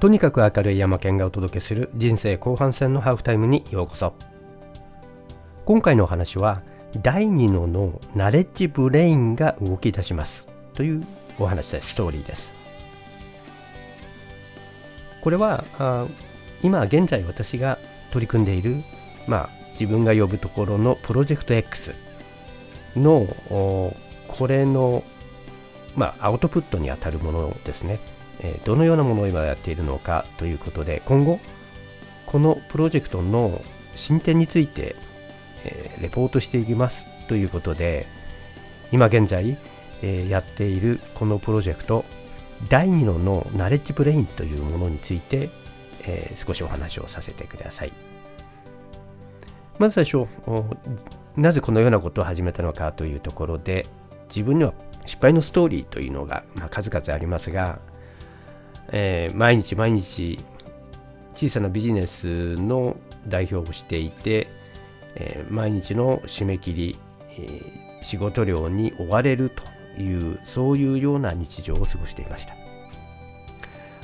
とにかく明るい山県がお届けする人生後半戦のハーフタイムにようこそ。今回のお話は第2の脳ナレッジブレインが動き出します。というお話です。ストーリーです。これはあ今現在私が取り組んでいる、まあ、自分が呼ぶところのプロジェクト X のこれの、まあ、アウトプットにあたるものですね、え、どのようなものを今やっているのかということで今後このプロジェクトの進展について、え、レポートしていきますということで今現在、え、やっているこのプロジェクト第2の脳ナレッジブレインというものについて、え、少しお話をさせてください。まず最初なぜこのようなことを始めたのかというところで自分には失敗のストーリーというのが、まあ、数々ありますが、えー、毎日毎日小さなビジネスの代表をしていて、えー、毎日の締め切り、えー、仕事量に追われるというそういうような日常を過ごしていました。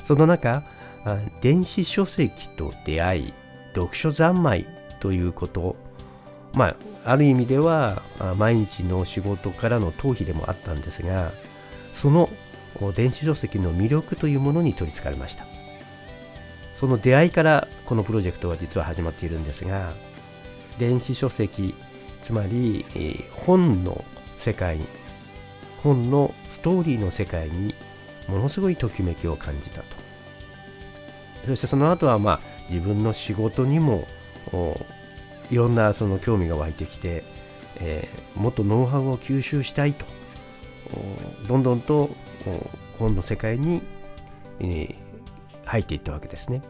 その中電子書籍と出会い読書三昧ということまあある意味では毎日の仕事からの逃避でもあったんですがその電子書籍の魅力というものに取りつかれました。その出会いからこのプロジェクトは実は始まっているんですが電子書籍つまり、えー、本の世界本のストーリーの世界にものすごいときめきを感じたと。そしてその後はまあ自分の仕事にもいろんなその興味が湧いてきて、えー、もっとノウハウを吸収したいとどんどんと本の世界に、えー、入っていったわけですね。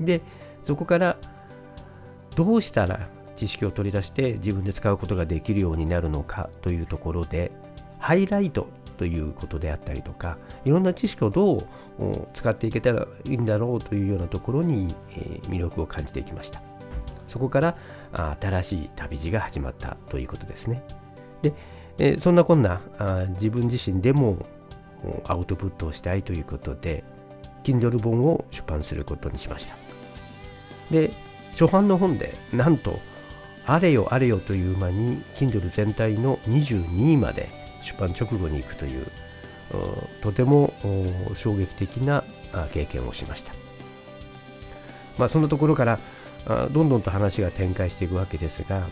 でそこからどうしたら知識を取り出して自分で使うことができるようになるのかというところでハイライトということであったりとかいろんな知識をどう使っていけたらいいんだろうというようなところに、え、魅力を感じていきましたそこから新しい旅路が始まったということですねで、え、そんなこんな自分自身でもアウトプットをしたいということで Kindle 本を出版することにしましたで初版の本でなんとあれよあれよという間に Kindle 全体の22位まで出版直後に行くというとても衝撃的な経験をしました。まあ、そのところからどんどんと話が展開していくわけですが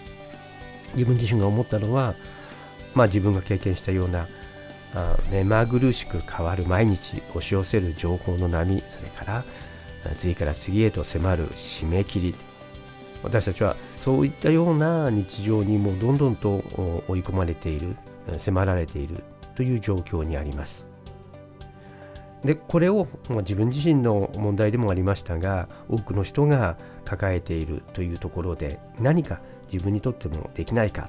自分自身が思ったのは、まあ、自分が経験したような目まぐるしく変わる毎日押し寄せる情報の波それから次から次へと迫る締め切り私たちはそういったような日常にもどんどんと追い込まれている迫られているという状況にあります。でこれを、自分自身の問題でもありましたが多くの人が抱えているというところで何か自分にとってもできないか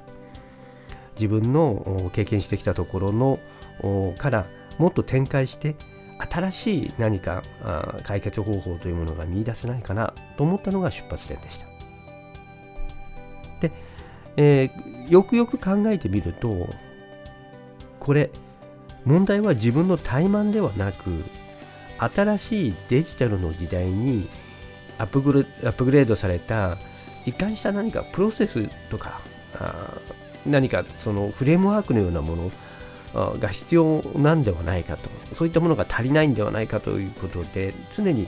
自分の経験してきたところのからもっと展開して新しい何か解決方法というものが見いだせないかなと思ったのが出発点でした。で、えー、よくよく考えてみるとこれ問題は自分の怠慢ではなく新しいデジタルの時代にアップグレアップグレードされた一貫した何かプロセスとか何かそのフレームワークのようなものが必要なんではないかとそういったものが足りないんではないかということで常に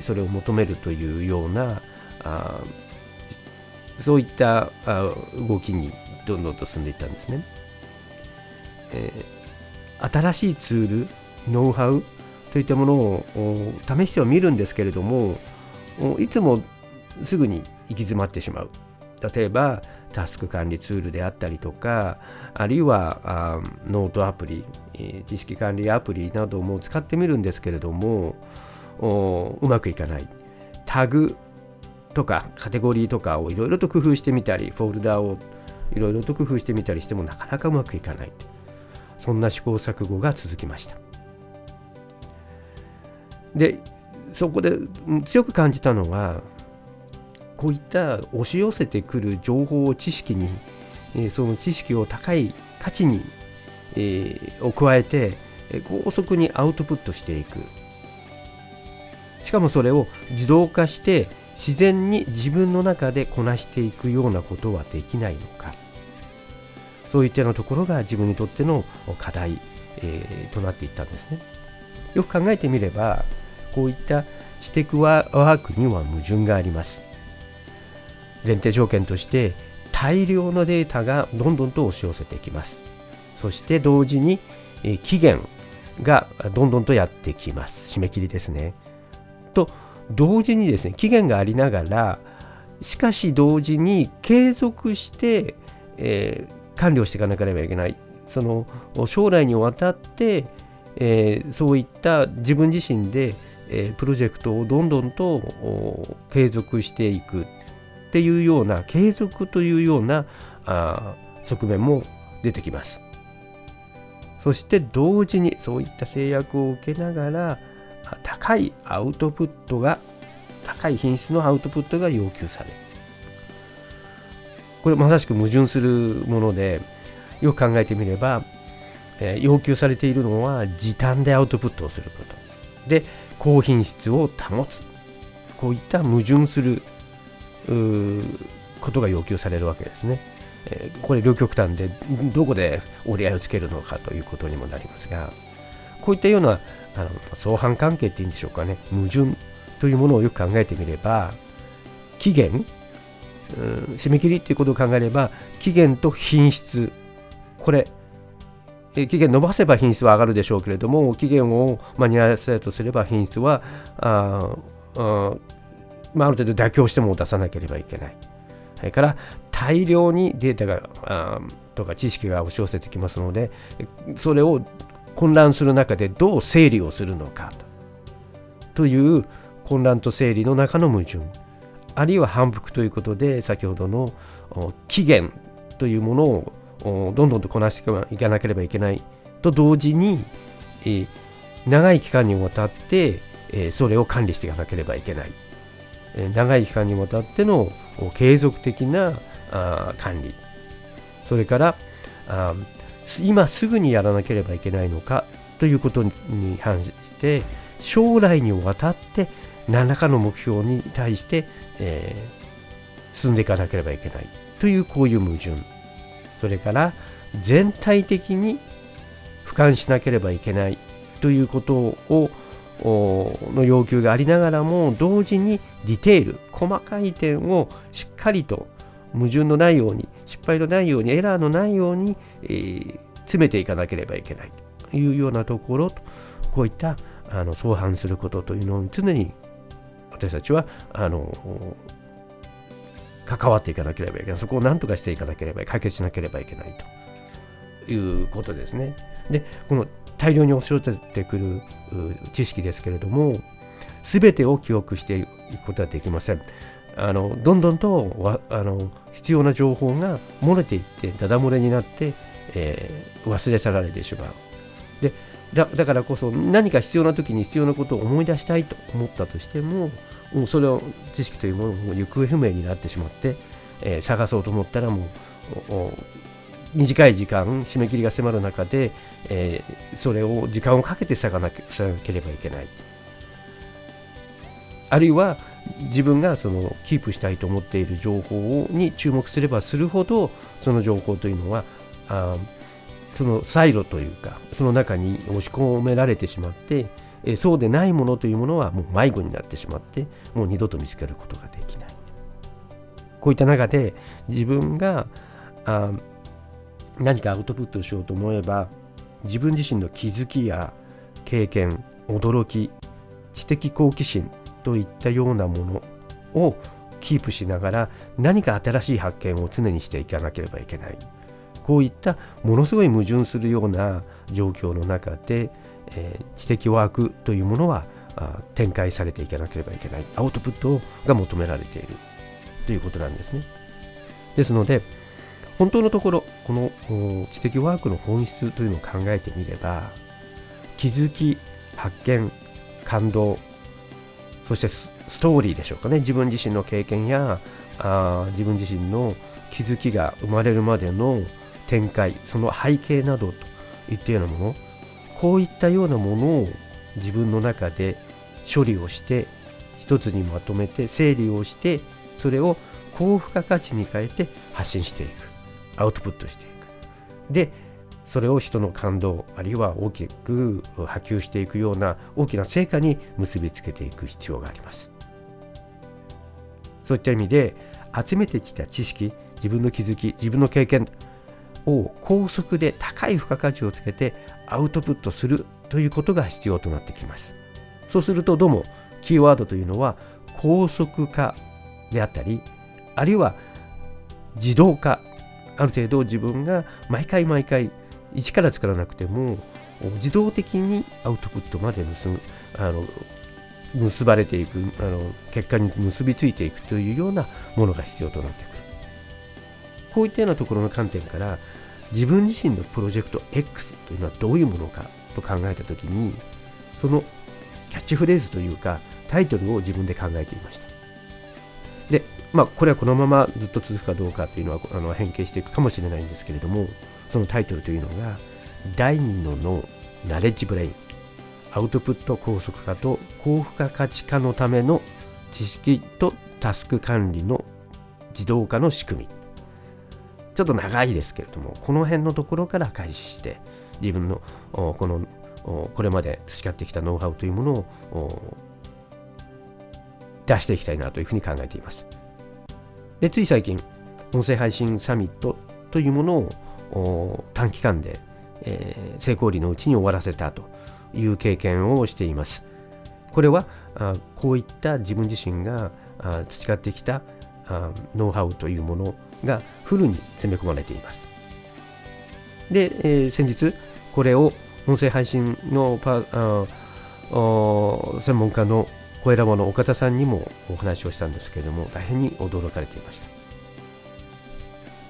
それを求めるというようなそういった動きにどんどんと進んでいったんですね。え、新しいツールノウハウといったものを試してはみるんですけれどもいつもすぐに行き詰まってしまう例えばタスク管理ツールであったりとかあるいはノートアプリ知識管理アプリなども使ってみるんですけれどもうまくいかない。タグとかカテゴリーとかをいろいろと工夫してみたりフォルダをいろいろと工夫してみたりしてもなかなかうまくいかない。そんな試行錯誤が続きました。でそこで強く感じたのはこういった押し寄せてくる情報を知識に、えその知識を高い価値に、えー、を加えて高速にアウトプットしていく。しかもそれを自動化して自然に自分の中でこなしていくようなことはできないのか。そういったようなところが自分にとっての課題、えー、となっていったんですね。よく考えてみればこういった知的ワークには矛盾があります。前提条件として大量のデータがどんどんと押し寄せてきます。そして同時に期限がどんどんとやってきます。締め切りですね。と同時にですね期限がありながらしかし同時に継続して、えー、管理をしていかなければいけない。その将来にわたって、えー、そういった自分自身で、えー、プロジェクトをどんどんと継続していく。っていうような継続というようなあ側面も出てきます。そして同時にそういった制約を受けながら高いアウトプットが高い品質のアウトプットが要求される。これまさしく矛盾するものでよく考えてみれば、えー、要求されているのは時短でアウトプットをすること。で高品質を保つ。こういった矛盾することが要求されるわけですね。これ両極端でどこで折り合いをつけるのかということにもなりますがこういったようなあの相反関係っていうんでしょうかね矛盾というものをよく考えてみれば期限締め切りっていうことを考えれば期限と品質これ期限伸ばせば品質は上がるでしょうけれども期限を間に合わせるとすれば品質はああ、まあ、ある程度妥協しても出さなければいけない。それから大量にデータがあとか知識が押し寄せてきますのでそれを混乱する中でどう整理をするのかと。いう混乱と整理の中の矛盾。あるいは反復ということで先ほどの期限というものをどんどんとこなしていかなければいけない。と同時に、長い期間にわたって、それを管理していかなければいけない、長い期間にわたっての継続的な管理。それから今すぐにやらなければいけないのかということに反して将来にわたって何らかの目標に対して、え、進んでいかなければいけない。というこういう矛盾。それから全体的に俯瞰しなければいけない。ということをの要求がありながらも同時にディテール細かい点をしっかりと矛盾のないように失敗のないようにエラーのないように、えー、詰めていかなければいけない。というようなところとこういったあの相反することというのを常に私たちはあの関わっていかなければいけない。そこを何とかしていかなければ解決しなければいけない。ということですね。でこの大量に押し寄せてくる知識ですけれども全てを記憶していくことはできません。あのどんどんとあの必要な情報が漏れていってダダ漏れになって、えー、忘れ去られてしまうでだだからこそ何か必要な時に必要なことを思い出したいと思ったとしてももうそれを知識というものも行方不明になってしまって、えー、探そうと思ったらもう短い時間締め切りが迫る中で、えー、それを時間をかけて探なければいけない。あるいは自分がそのキープしたいと思っている情報に注目すればするほどその情報というのはあそのサイロというかその中に押し込められてしまって、えそうでないものというものはもう迷子になってしまってもう二度と見つけることができない。こういった中で自分があ何かアウトプットしようと思えば自分自身の気づきや経験驚き知的好奇心といったようなものをキープしながら何か新しい発見を常にしていかなければいけない。こういったものすごい矛盾するような状況の中で、えー、知的ワークというものは展開されていかなければいけない。アウトプットが求められているということなんですね。ですので本当のところこの知的ワークの本質というのを考えてみれば気づき発見感動そしてストーリーでしょうかね。自分自身の経験やあ自分自身の気づきが生まれるまでの展開その背景などといったようなものこういったようなものを自分の中で処理をして一つにまとめて整理をしてそれを高付加価値に変えて発信していく。アウトプットしていく。でそれを人の感動あるいは大きく波及していくような大きな成果に結びつけていく必要があります。そういった意味で集めてきた知識自分の気づき自分の経験を高速で高い付加価値をつけてアウトプットするということが必要となってきます。そうするとどうもキーワードというのは高速化であったりあるいは自動化ある程度自分が毎回毎回一から作らなくても自動的にアウトプットまで結ぶあの結ばれていくあの結果に結びついていくというようなものが必要となってくる。こういったようなところの観点から自分自身のプロジェクト X というのはどういうものかと考えた時にそのキャッチフレーズというかタイトルを自分で考えていました。でまあこれはこのままずっと続くかどうかっていうのはあの変形していくかもしれないんですけれどもそのタイトルというのが第2の脳ナレッジブレイン。アウトプット高速化と高付加価値化のための知識とタスク管理の自動化の仕組み。ちょっと長いですけれどもこの辺のところから開始して自分のこのこれまで培ってきたノウハウというものを出していきたいなというふうに考えています。でつい最近音声配信サミットというものを短期間で、えー、成功率のうちに終わらせたという経験をしています。これはあこういった自分自身があ培ってきたあノウハウというものがフルに詰め込まれています。で、えー、先日これを音声配信のパあ専門家の小選の岡田さんにもお話をしたんですけれども大変に驚かれていました。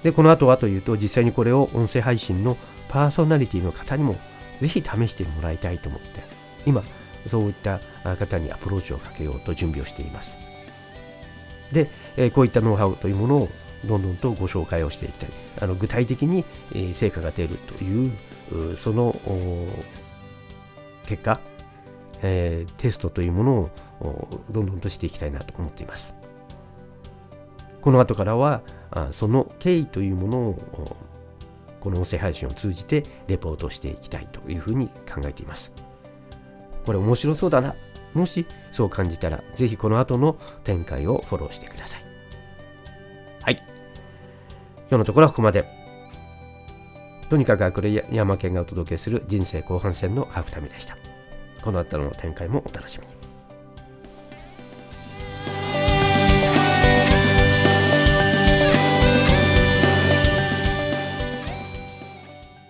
で、この後はというと実際にこれを音声配信のパーソナリティの方にもぜひ試してもらいたいと思って、今、そういった方にアプローチをかけようと準備をしています。で、えこういったノウハウというものをどんどんとご紹介をしていきたい。あの具体的に、え成果が出るという、その結果、えー、テストというものをどんどんとしていきたいなと思っています。この後からは、その経緯というものをこの音声配信を通じてレポートしていきたいというふうに考えています。これ面白そうだな。もしそう感じたら、ぜひこの後の展開をフォローしてください。はい。今日のところはここまで。とにかくアクレ山県がお届けする人生後半戦のハーフタイムでした。この後の展開もお楽しみに。